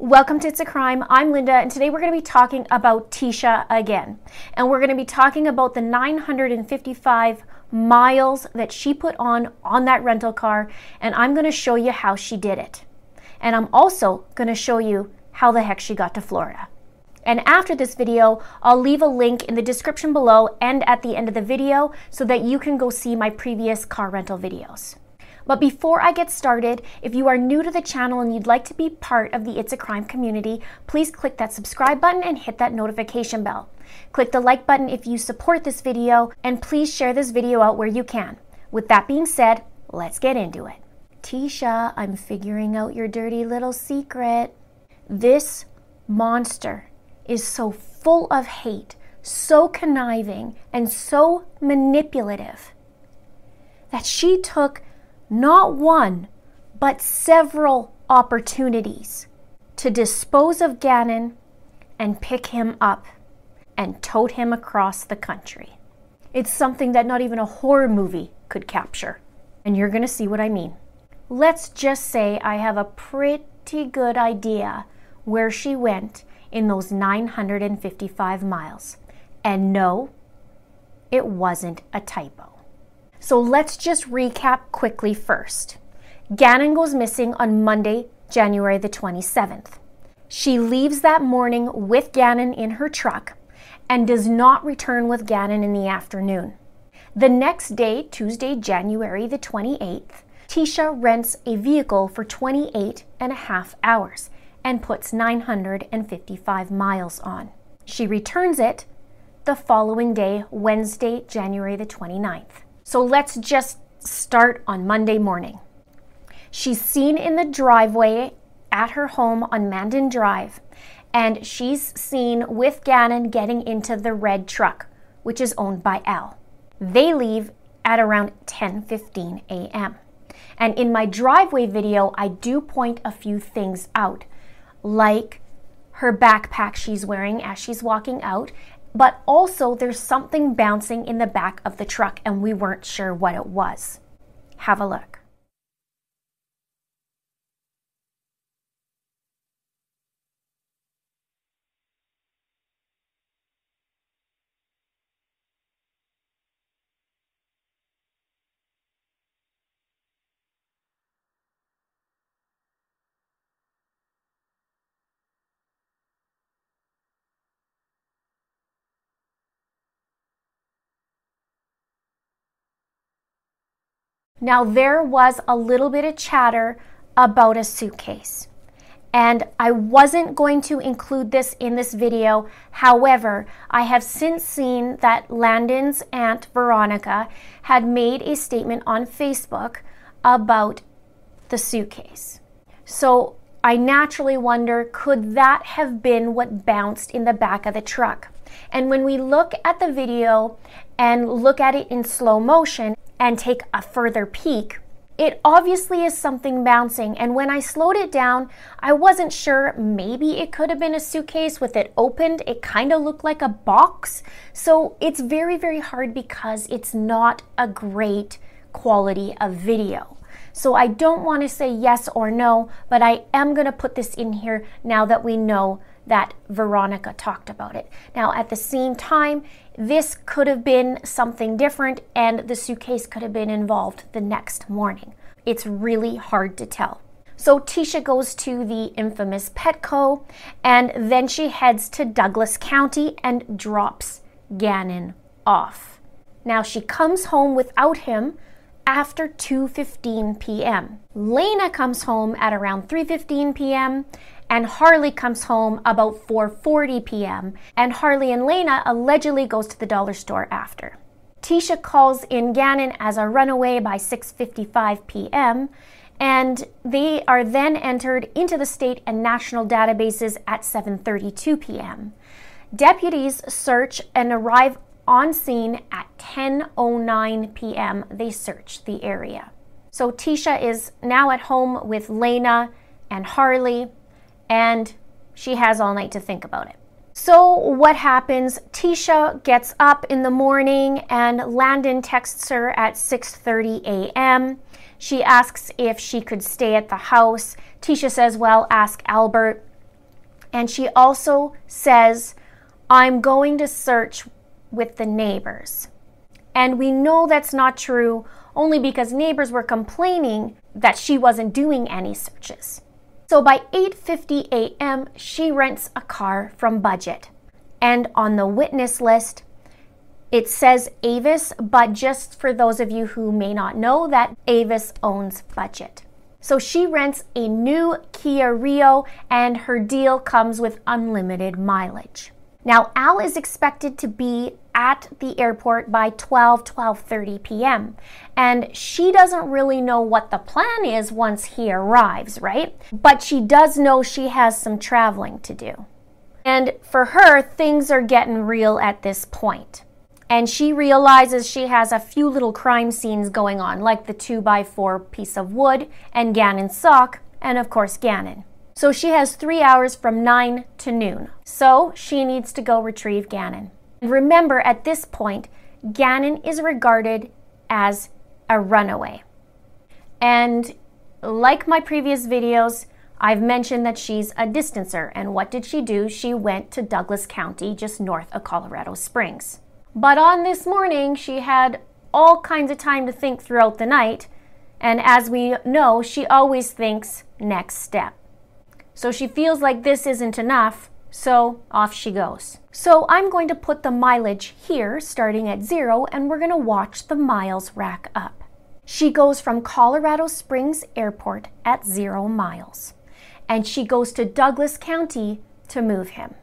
Welcome to It's a Crime. I'm Linda, and today we're going to be talking about Tecia again. And we're going to be talking about the 955 miles that she put on on that rental car, and I'm going to show you how she did it. And I'm also going to show you how the heck she got to Florida. And after this video, I'll leave a link in the description below and at the end of the video so that you can go see my previous car rental videos. But before I get started, if you are new to the channel and you'd like to be part of the It's a Crime community, please click that subscribe button and hit that notification bell. Click the like button if you support this video, and please share this video out where you can. With that being said, let's get into it. Tecia, I'm figuring out your dirty little secret. This monster is so full of hate, so conniving, and so manipulative that she took not one, but several opportunities to dispose of Gannon and pick him up and tote him across the country. It's something that not even a horror movie could capture. And you're going to see what I mean. Let's just say I have a pretty good idea where she went in those 955 miles. And no, it wasn't a typo. So let's just recap quickly first. Gannon goes missing on Monday, January the 27th. She leaves that morning with Gannon in her truck and does not return with Gannon in the afternoon. The next day, Tuesday, January the 28th, Tecia rents a vehicle for 28 and a half hours and puts 955 miles on. She returns it the following day, Wednesday, January the 29th. So let's just start on Monday morning. She's seen in the driveway at her home on Mandan Drive, and she's seen with Gannon getting into the red truck, which is owned by Al. They leave at around 10:15 a.m. And in my driveway video, I do point a few things out, like her backpack she's wearing as she's walking out but also there's something bouncing in the back of the truck and we weren't sure what it was. Have a look. Now, there was a little bit of chatter about a suitcase. And I wasn't going to include this in this video. However, I have since seen that Landen's aunt Veronica had made a statement on Facebook about the suitcase. So I naturally wonder could that have been what bounced in the back of the truck? And when we look at the video and look at it in slow motion, and take a further peek, it obviously is something bouncing. And when I slowed it down, I wasn't sure. Maybe it could have been a suitcase with it opened. It kind of looked like a box. So it's very, very hard because it's not a great quality of video. So I don't want to say yes or no, but I am going to put this in here now that we know that Veronica talked about it. Now, at the same time, this could have been something different, and the suitcase could have been involved the next morning. It's really hard to tell. So Tecia goes to the infamous Petco, and then she heads to Douglas County and drops Gannon off. Now she comes home without him after 2:15 p.m. Lena comes home at around 3:15 p.m and Harley comes home about 4:40 p.m. and Harley and Lena allegedly goes to the dollar store after. Tecia calls in Gannon as a runaway by 6:55 p.m. and they are then entered into the state and national databases at 7:32 p.m. Deputies search and arrive on scene at 10:09 p.m. They search the area. So Tecia is now at home with Lena and Harley and she has all night to think about it. So what happens? Tecia gets up in the morning and Landen texts her at 6:30 a.m. She asks if she could stay at the house. Tecia says, "Well, ask Albert." And she also says, I'm going to search with the neighbors. And we know that's not true only because neighbors were complaining that she wasn't doing any searches. So by 8:50 a.m., she rents a car from Budget. And on the witness list, it says Avis, but just for those of you who may not know that Avis owns Budget. So she rents a new Kia Rio and her deal comes with unlimited mileage. Now Al is expected to be at the airport by 12 12:30 p.m. and she doesn't really know what the plan is once he arrives, right? But she does know she has some traveling to do. And for her, things are getting real at this point. And she realizes she has a few little crime scenes going on, like the 2x4 piece of wood and Gannon's sock, and of course, Gannon. So she has three hours from 9 to noon. So she needs to go retrieve Gannon. Remember, at this point, Gannon is regarded as a runaway. And like my previous videos, I've mentioned that she's a distancer. And what did she do? She went to Douglas County, just north of Colorado Springs. But on this morning, she had all kinds of time to think throughout the night. And as we know, she always thinks next step. So she feels like this isn't enough, so off she goes. So I'm going to put the mileage here, starting at zero, and we're going to watch the miles rack up. She goes from Colorado Springs Airport at zero miles, and she goes to Douglas County to move him.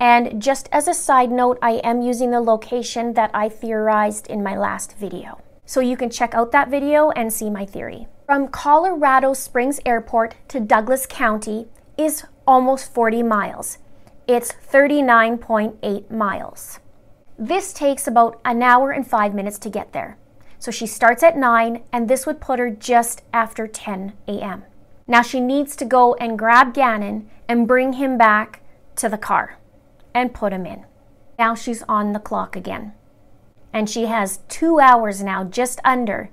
And just as a side note, I am using the location that I theorized in my last video. So you can check out that video and see my theory. From Colorado Springs Airport to Douglas County is almost 40 miles. It's 39.8 miles. This takes about an hour and five minutes to get there. So she starts at 9, and this would put her just after 10 a.m. Now she needs to go and grab Gannon and bring him back to the car and put him in. Now she's on the clock again. And she has two hours now, just under,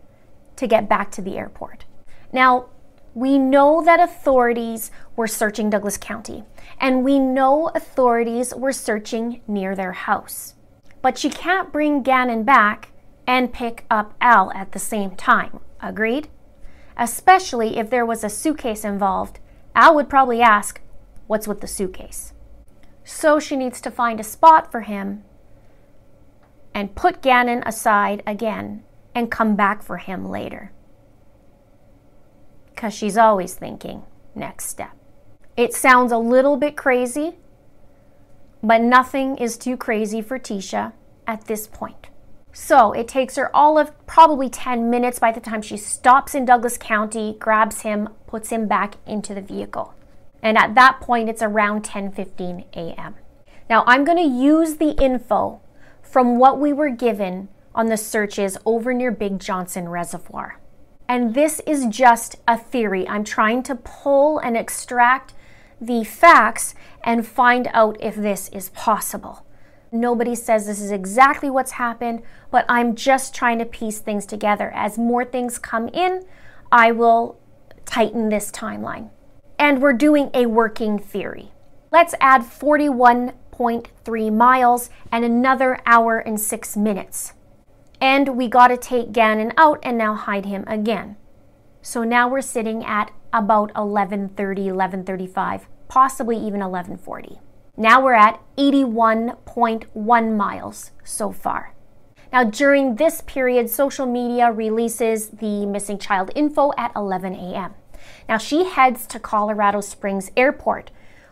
to get back to the airport. Now, we know that authorities were searching Douglas County, and we know authorities were searching near their house. But she can't bring Gannon back and pick up Al at the same time. Agreed? Especially if there was a suitcase involved. Al would probably ask, What's with the suitcase? So she needs to find a spot for him and put Gannon aside again and come back for him later because she's always thinking next step. It sounds a little bit crazy, but nothing is too crazy for Tecia at this point. So it takes her all of probably 10 minutes by the time she stops in Douglas County, grabs him, puts him back into the vehicle. And at that point, it's around 10:15 a.m. Now I'm going to use the info from what we were given on the searches over near Big Johnson Reservoir. And this is just a theory. I'm trying to pull and extract the facts and find out if this is possible. Nobody says this is exactly what's happened, but I'm just trying to piece things together. As more things come in, I will tighten this timeline. And we're doing a working theory. Let's add 41.3 miles and another hour and six minutes. And we got to take Gannon out and now hide him again. So now we're sitting at about 1130, 1135, possibly even 1140. Now we're at 81.1 miles so far. Now, during this period, social media releases the missing child info at 11 a.m. Now, she heads to Colorado Springs Airport,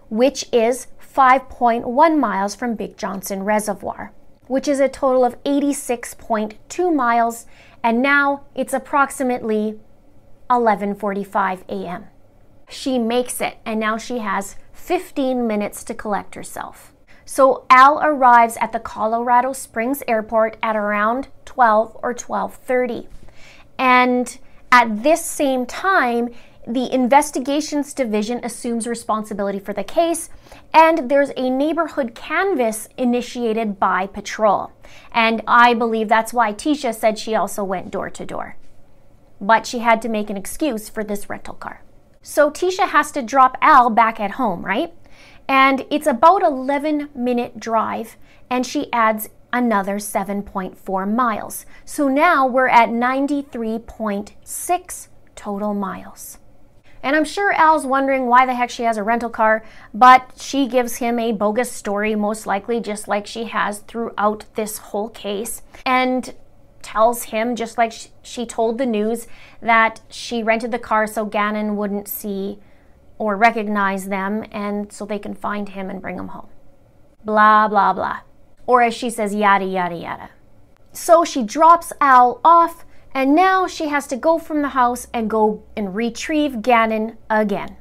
which is 5.1 miles from Big Johnson Reservoir which is a total of 86.2 miles, and now it's approximately 11:45 a.m. She makes it, and now she has 15 minutes to collect herself. So Al arrives at the Colorado Springs airport at around 12 or 12:30. And at this same time, the investigations division assumes responsibility for the case, and there's a neighborhood canvas initiated by patrol. And I believe that's why Tecia said she also went door to door. But she had to make an excuse for this rental car. So Tecia has to drop Al back at home, right? And it's about 11 minute drive, and she adds another 7.4 miles. So now we're at 93.6 total miles. And I'm sure Al's wondering why the heck she has a rental car, but she gives him a bogus story, most likely, just like she has throughout this whole case, and tells him, just like she told the news, that she rented the car so Gannon wouldn't see or recognize them and so they can find him and bring him home. Blah, blah, blah. Or as she says, yada, yada, yada. So she drops Al off and now she has to go from the house and go and retrieve Gannon again.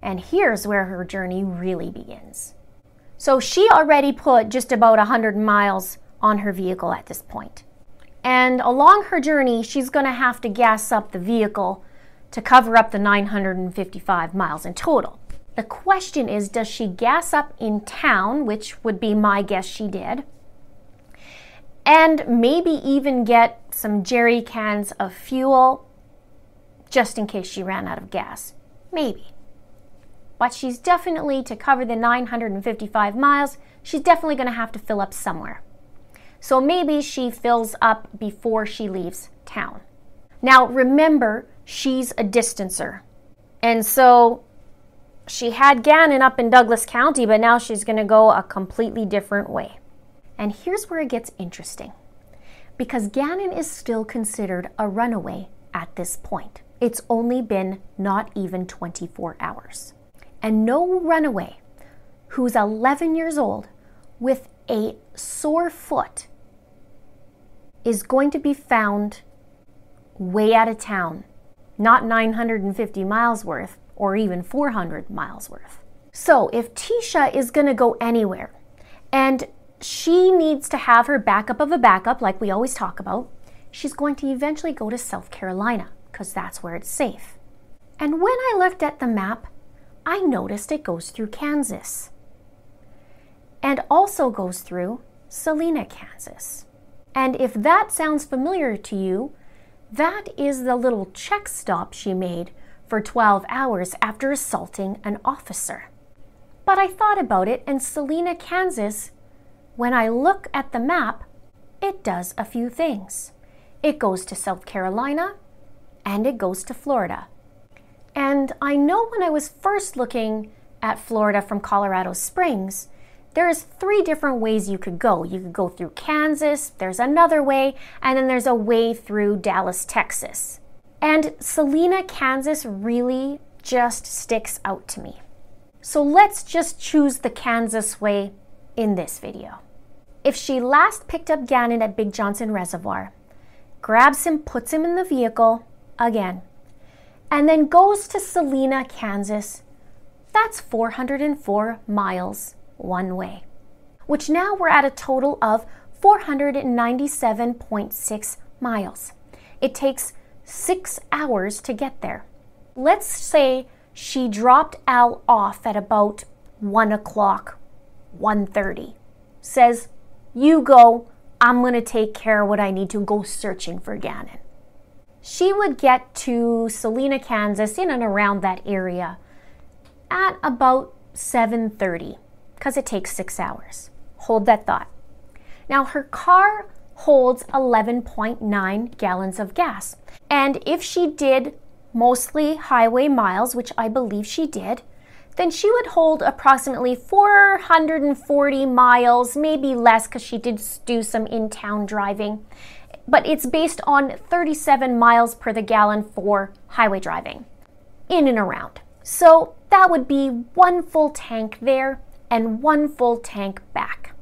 And here's where her journey really begins. So she already put just about 100 miles on her vehicle at this point. And along her journey, she's going to have to gas up the vehicle to cover up the 955 miles in total. The question is does she gas up in town, which would be my guess she did, and maybe even get some jerry cans of fuel just in case she ran out of gas. Maybe. But she's definitely, to cover the 955 miles, she's definitely going to have to fill up somewhere. So maybe she fills up before she leaves town. Now, remember, she's a distancer. And so she had Gannon up in Douglas County, but now she's going to go a completely different way. And here's where it gets interesting because Gannon is still considered a runaway at this point. It's only been not even 24 hours. And no runaway who's 11 years old with a sore foot is going to be found way out of town, not 950 miles worth or even 400 miles worth. So if Tecia is going to go anywhere and she needs to have her backup of a backup, like we always talk about. She's going to eventually go to South Carolina because that's where it's safe. And when I looked at the map, I noticed it goes through Kansas and also goes through Salina, Kansas. And if that sounds familiar to you, that is the little check stop she made for 12 hours after assaulting an officer. But I thought about it, and Salina, Kansas when I look at the map, it does a few things. It goes to South Carolina and it goes to Florida. And I know when I was first looking at Florida from Colorado Springs, there's three different ways you could go. You could go through Kansas, there's another way, and then there's a way through Dallas, Texas. And Salina, Kansas really just sticks out to me. So let's just choose the Kansas way in this video. If she last picked up Gannon at Big Johnson Reservoir, grabs him, puts him in the vehicle again, and then goes to Salina, Kansas, that's 404 miles one way, which now we're at a total of 497.6 miles. It takes six hours to get there. Let's say she dropped Al off at about 1 o'clock 1.30. Says, you go, I'm going to take care of what I need to go searching for Gannon. She would get to Salina, Kansas, in and around that area at about 7.30 because it takes six hours. Hold that thought. Now, her car holds 11.9 gallons of gas. And if she did mostly highway miles, which I believe she did, then she would hold approximately 440 miles, maybe less because she did do some in town driving. But it's based on 37 miles per the gallon for highway driving, in and around. So that would be one full tank there and one full tank back.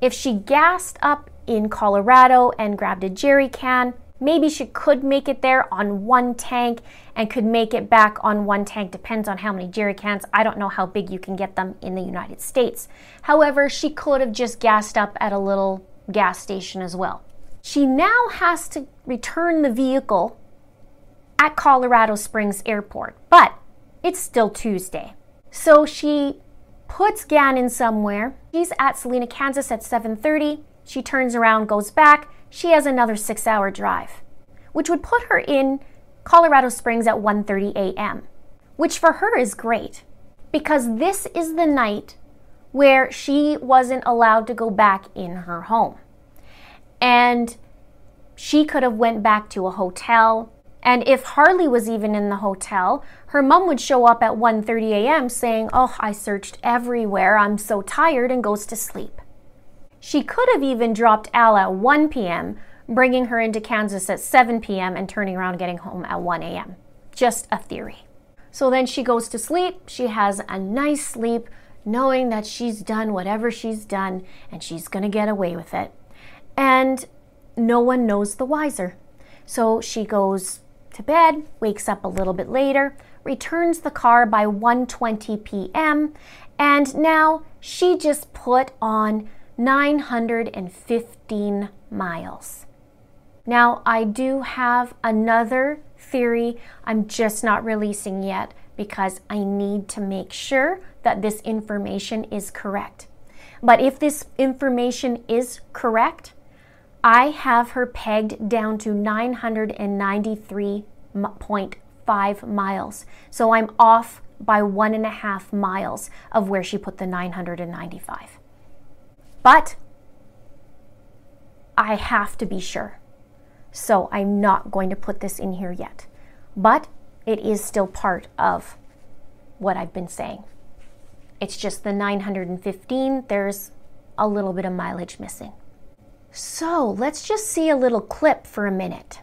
If she gassed up in Colorado and grabbed a jerry can, Maybe she could make it there on one tank and could make it back on one tank. Depends on how many jerry cans. I don't know how big you can get them in the United States. However, she could have just gassed up at a little gas station as well. She now has to return the vehicle at Colorado Springs Airport, but it's still Tuesday. So she puts Gannon somewhere. She's at Salina, Kansas at 7:30. She turns around, goes back she has another six hour drive, which would put her in Colorado Springs at 1.30 a.m., which for her is great because this is the night where she wasn't allowed to go back in her home. And she could have went back to a hotel and if Harley was even in the hotel, her mom would show up at 1:30 a.m. saying, "Oh, I searched everywhere. I'm so tired," and goes to sleep. She could have even dropped Al at 1 p.m., bringing her into Kansas at 7 p.m. and turning around getting home at 1 a.m. Just a theory. So then she goes to sleep. She has a nice sleep, knowing that she's done whatever she's done and she's going to get away with it. And no one knows the wiser. So she goes to bed, wakes up a little bit later, returns the car by 1:20 p.m., and now she just put on 915 miles. Now, I do have another theory I'm just not releasing yet because I need to make sure that this information is correct. But if this information is correct, I have her pegged down to 993.5 miles. So I'm off by one and a half miles of where she put the 995. But I have to be sure. So I'm not going to put this in here yet. But it is still part of what I've been saying. It's just the 915, there's a little bit of mileage missing. So let's just see a little clip for a minute,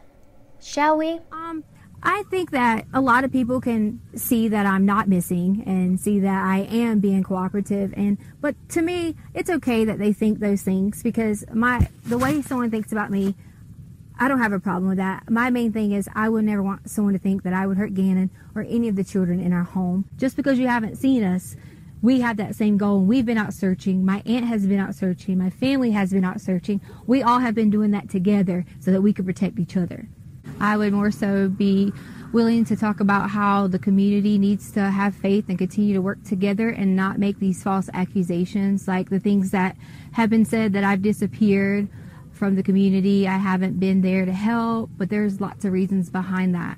shall we? Um, I think that a lot of people can see that I'm not missing and see that I am being cooperative and but to me it's okay that they think those things because my the way someone thinks about me I don't have a problem with that. My main thing is I would never want someone to think that I would hurt Gannon or any of the children in our home. Just because you haven't seen us we have that same goal and we've been out searching. My aunt has been out searching. My family has been out searching. We all have been doing that together so that we could protect each other. I would more so be willing to talk about how the community needs to have faith and continue to work together and not make these false accusations like the things that have been said that I've disappeared from the community. I haven't been there to help, but there's lots of reasons behind that.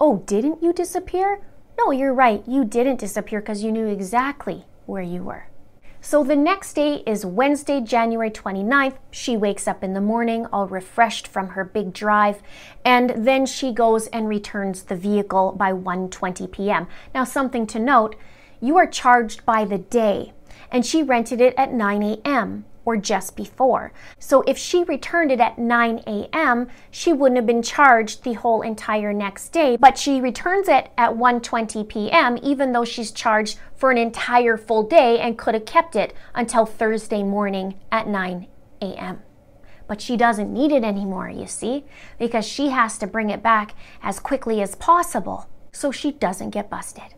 Oh, didn't you disappear? No, you're right. You didn't disappear because you knew exactly where you were. So the next day is Wednesday, January 29th. She wakes up in the morning all refreshed from her big drive and then she goes and returns the vehicle by 1:20 p.m. Now something to note, you are charged by the day and she rented it at 9 a.m or just before. So if she returned it at 9 a.m., she wouldn't have been charged the whole entire next day, but she returns it at 1:20 p.m. even though she's charged for an entire full day and could have kept it until Thursday morning at 9 a.m. But she doesn't need it anymore, you see, because she has to bring it back as quickly as possible so she doesn't get busted.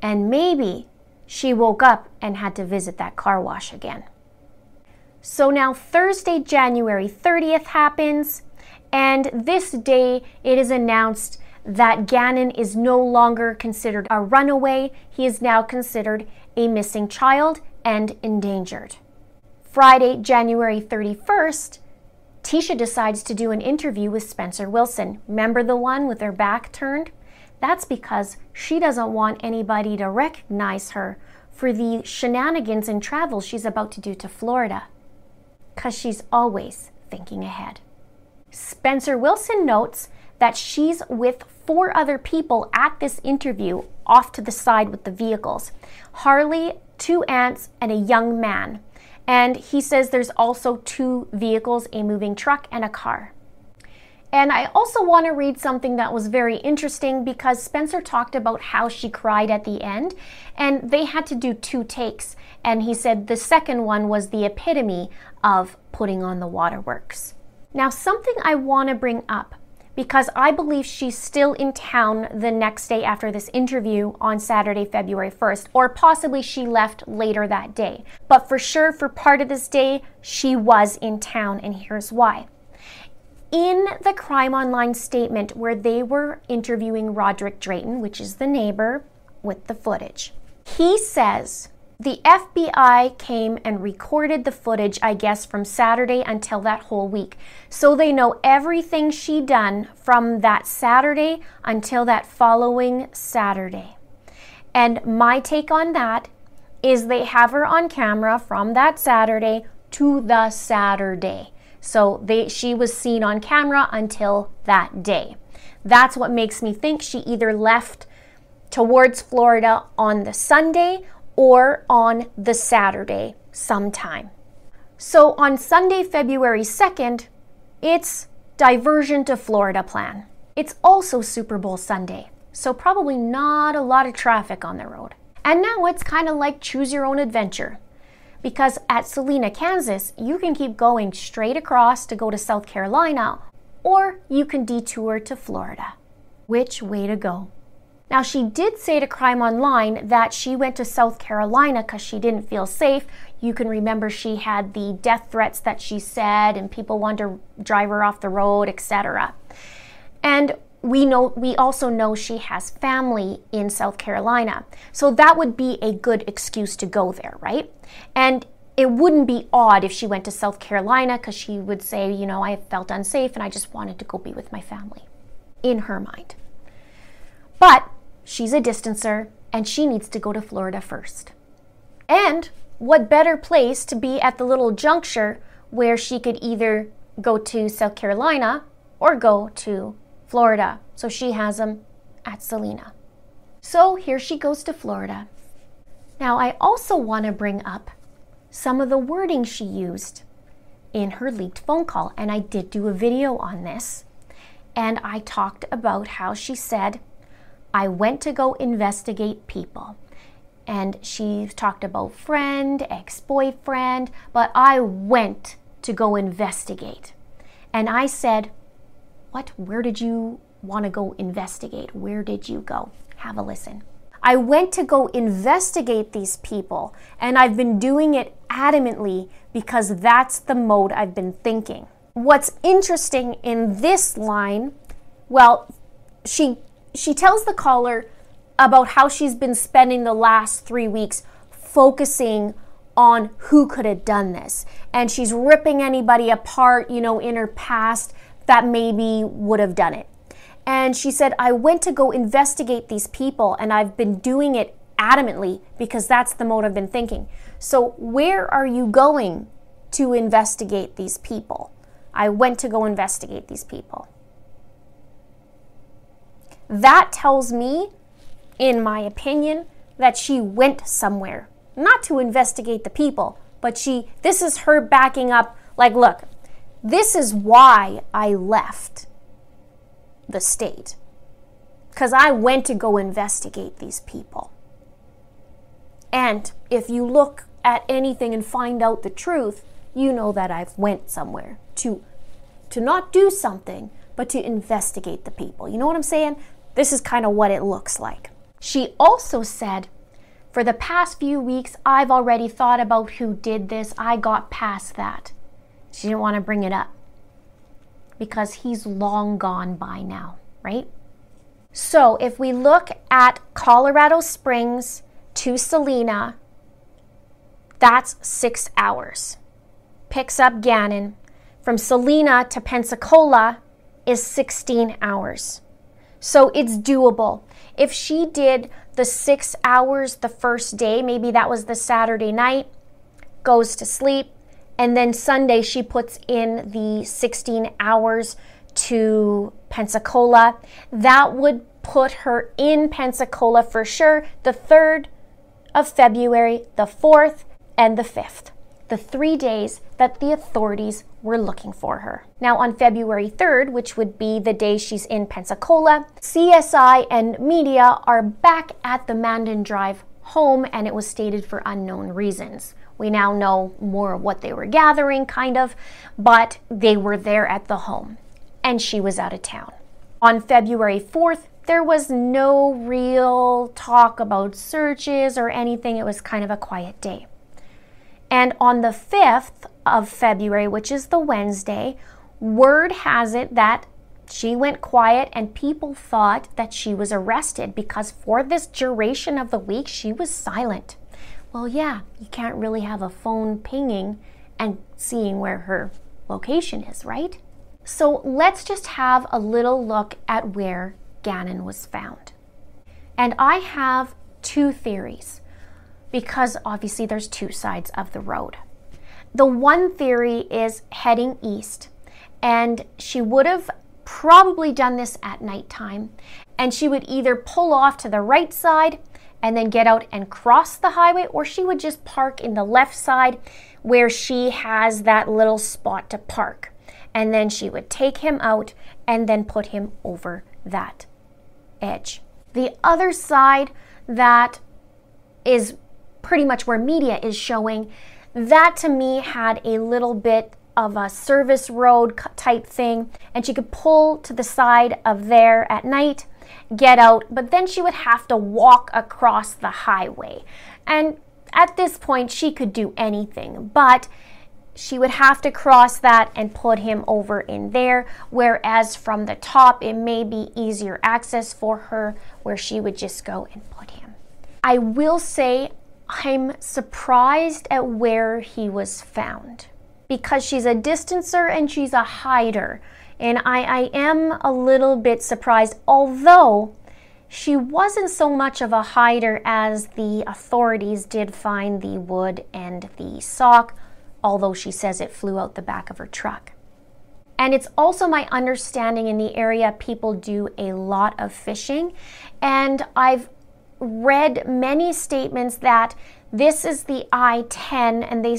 And maybe she woke up and had to visit that car wash again. So now Thursday, January 30th happens, and this day it is announced that Gannon is no longer considered a runaway. He is now considered a missing child and endangered. Friday, January 31st, Tecia decides to do an interview with Spencer Wilson. Remember the one with her back turned? That's because she doesn't want anybody to recognize her for the shenanigans and travel she's about to do to Florida because she's always thinking ahead. Spencer Wilson notes that she's with four other people at this interview off to the side with the vehicles Harley, two aunts, and a young man. And he says there's also two vehicles a moving truck and a car. And I also want to read something that was very interesting because Spencer talked about how she cried at the end, and they had to do two takes. And he said the second one was the epitome of putting on the waterworks. Now, something I want to bring up because I believe she's still in town the next day after this interview on Saturday, February 1st, or possibly she left later that day. But for sure, for part of this day, she was in town, and here's why. In the Crime Online statement where they were interviewing Roderick Drayton, which is the neighbor with the footage, he says the FBI came and recorded the footage, I guess, from Saturday until that whole week. So they know everything she done from that Saturday until that following Saturday. And my take on that is they have her on camera from that Saturday to the Saturday. So they she was seen on camera until that day. That's what makes me think she either left towards Florida on the Sunday or on the Saturday sometime. So on Sunday, February 2nd, it's diversion to Florida plan. It's also Super Bowl Sunday, so probably not a lot of traffic on the road. And now it's kind of like choose your own adventure. Because at Salina, Kansas, you can keep going straight across to go to South Carolina, or you can detour to Florida. Which way to go? Now, she did say to Crime Online that she went to South Carolina because she didn't feel safe. You can remember she had the death threats that she said, and people wanted to drive her off the road, etc. And we know we also know she has family in South Carolina. So that would be a good excuse to go there, right? And it wouldn't be odd if she went to South Carolina because she would say, you know, I felt unsafe and I just wanted to go be with my family in her mind. But she's a distancer and she needs to go to Florida first. And what better place to be at the little juncture where she could either go to South Carolina or go to Florida. So she has them at Selena. So here she goes to Florida. Now, I also want to bring up some of the wording she used in her leaked phone call, and I did do a video on this. And I talked about how she said, I went to go investigate people. And she talked about friend, ex boyfriend, but I went to go investigate. And I said, What? Where did you want to go investigate? Where did you go? Have a listen. I went to go investigate these people, and I've been doing it adamantly because that's the mode I've been thinking. What's interesting in this line, well, she she tells the caller about how she's been spending the last 3 weeks focusing on who could have done this. And she's ripping anybody apart, you know, in her past that maybe would have done it. And she said, I went to go investigate these people and I've been doing it adamantly because that's the mode I've been thinking. So, where are you going to investigate these people? I went to go investigate these people. That tells me, in my opinion, that she went somewhere, not to investigate the people, but she, this is her backing up, like, look, this is why I left the state. Because I went to go investigate these people. And if you look at anything and find out the truth, you know that I've went somewhere to to not do something, but to investigate the people. You know what I'm saying? This is kind of what it looks like. She also said, for the past few weeks, I've already thought about who did this. I got past that. She didn't want to bring it up because he's long gone by now, right? So if we look at Colorado Springs to Salina, that's six hours. Picks up Gannon. From Salina to Pensacola is 16 hours. So it's doable. If she did the six hours the first day, maybe that was the Saturday night, goes to sleep, and then Sunday, she puts in the 16 hours to Pensacola. That would put her in Pensacola for sure the 3rd of February, the 4th, and the 5th. The three days that the authorities were looking for her. Now, on February 3rd, which would be the day she's in Pensacola, CSI and media are back at the Mandan Drive home, and it was stated for unknown reasons. We now know more of what they were gathering, kind of, but they were there at the home, and she was out of town. On February 4th, there was no real talk about searches or anything. It was kind of a quiet day. And on the 5th of February, which is the Wednesday, word has it that she went quiet and people thought that she was arrested because for this duration of the week, she was silent. Well, yeah, you can't really have a phone pinging and seeing where her location is, right? So let's just have a little look at where Gannon was found. And I have two theories because obviously there's two sides of the road. The one theory is heading east, and she would have probably done this at nighttime, and she would either pull off to the right side and then get out and cross the highway, or she would just park in the left side where she has that little spot to park. And then she would take him out and then put him over that edge. The other side that is pretty much where media is showing, that to me had a little bit of a service road type thing, and she could pull to the side of there at night, get out, but then she would have to walk across the highway. And at this point, she could do anything, but she would have to cross that and put him over in there. Whereas from the top, it may be easier access for her where she would just go and put him. I will say I'm surprised at where he was found because she's a distancer and she's a hider. And I, I am a little bit surprised, although she wasn't so much of a hider as the authorities did find the wood and the sock, although she says it flew out the back of her truck. And it's also my understanding in the area people do a lot of fishing. And I've read many statements that this is the I 10 and they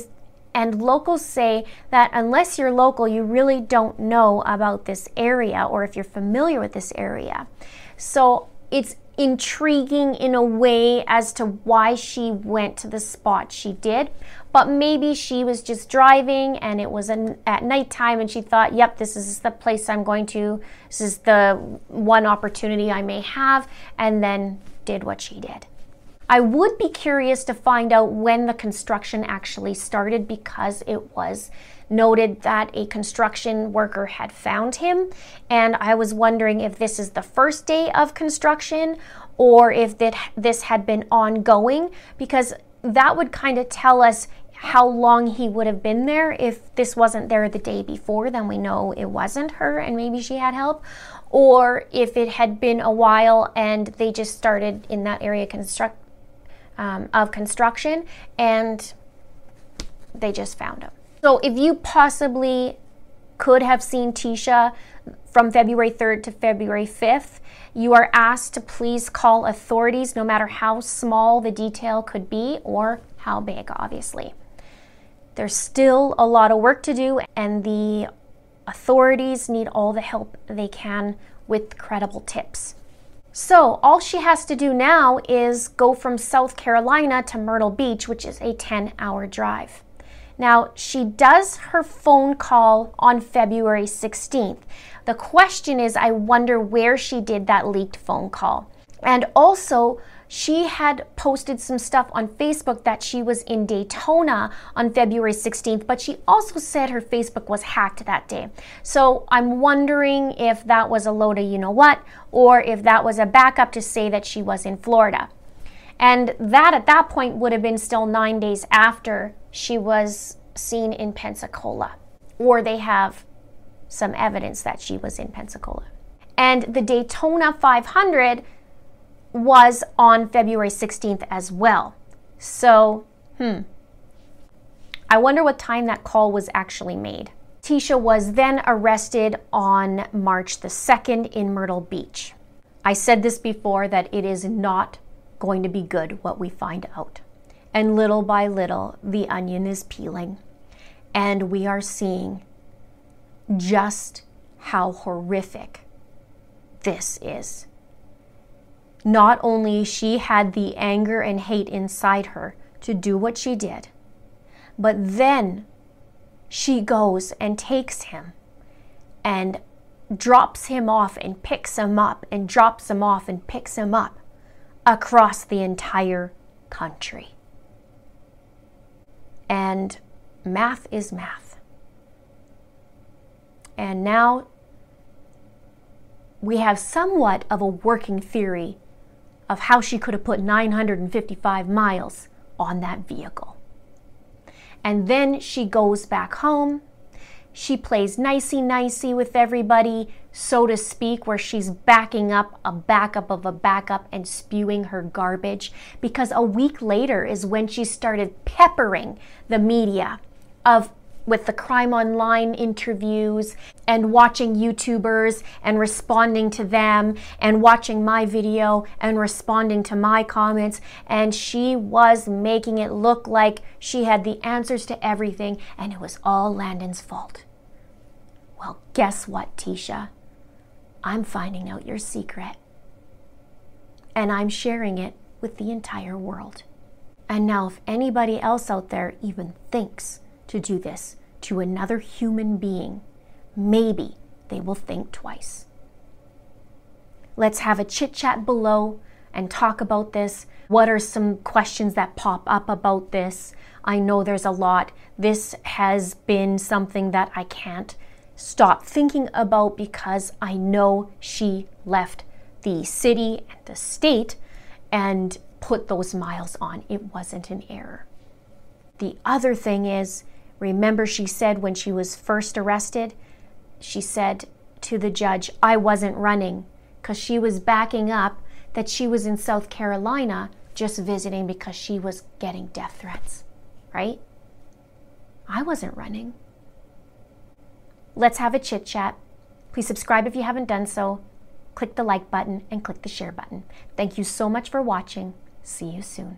and locals say that unless you're local, you really don't know about this area or if you're familiar with this area. So it's intriguing in a way as to why she went to the spot she did. But maybe she was just driving and it was an, at nighttime and she thought, yep, this is the place I'm going to. This is the one opportunity I may have. And then did what she did. I would be curious to find out when the construction actually started because it was noted that a construction worker had found him. And I was wondering if this is the first day of construction or if that, this had been ongoing because that would kind of tell us how long he would have been there. If this wasn't there the day before, then we know it wasn't her and maybe she had help. Or if it had been a while and they just started in that area construct um, of construction and they just found him. So if you possibly could have seen Tecia from February 3rd to February 5th, you are asked to please call authorities no matter how small the detail could be or how big, obviously. There's still a lot of work to do, and the authorities need all the help they can with credible tips. So all she has to do now is go from South Carolina to Myrtle Beach, which is a 10 hour drive. Now, she does her phone call on February 16th. The question is, I wonder where she did that leaked phone call. And also, she had posted some stuff on Facebook that she was in Daytona on February 16th, but she also said her Facebook was hacked that day. So I'm wondering if that was a load of you know what, or if that was a backup to say that she was in Florida. And that at that point would have been still nine days after she was seen in Pensacola, or they have some evidence that she was in Pensacola. And the Daytona 500 was on February 16th as well. So, hmm. I wonder what time that call was actually made. Tecia was then arrested on March the 2nd in Myrtle Beach. I said this before that it is not going to be good what we find out. And little by little, the onion is peeling. And we are seeing just how horrific this is. Not only she had the anger and hate inside her to do what she did, but then she goes and takes him and drops him off and picks him up and drops him off and picks him up across the entire country. And math is math. And now we have somewhat of a working theory of how she could have put 955 miles on that vehicle. And then she goes back home. She plays nicey nicey with everybody, so to speak, where she's backing up a backup of a backup and spewing her garbage. Because a week later is when she started peppering the media of with the crime online interviews and watching YouTubers and responding to them and watching my video and responding to my comments. And she was making it look like she had the answers to everything and it was all Landen's fault. Well, guess what, Tecia? I'm finding out your secret. And I'm sharing it with the entire world. And now, if anybody else out there even thinks to do this to another human being, maybe they will think twice. Let's have a chit chat below and talk about this. What are some questions that pop up about this? I know there's a lot. This has been something that I can't stop thinking about because I know she left the city and the state and put those miles on. It wasn't an error. The other thing is, remember, she said when she was first arrested, she said to the judge, I wasn't running because she was backing up that she was in South Carolina just visiting because she was getting death threats, right? I wasn't running. Let's have a chit chat. Please subscribe if you haven't done so. Click the like button and click the share button. Thank you so much for watching. See you soon.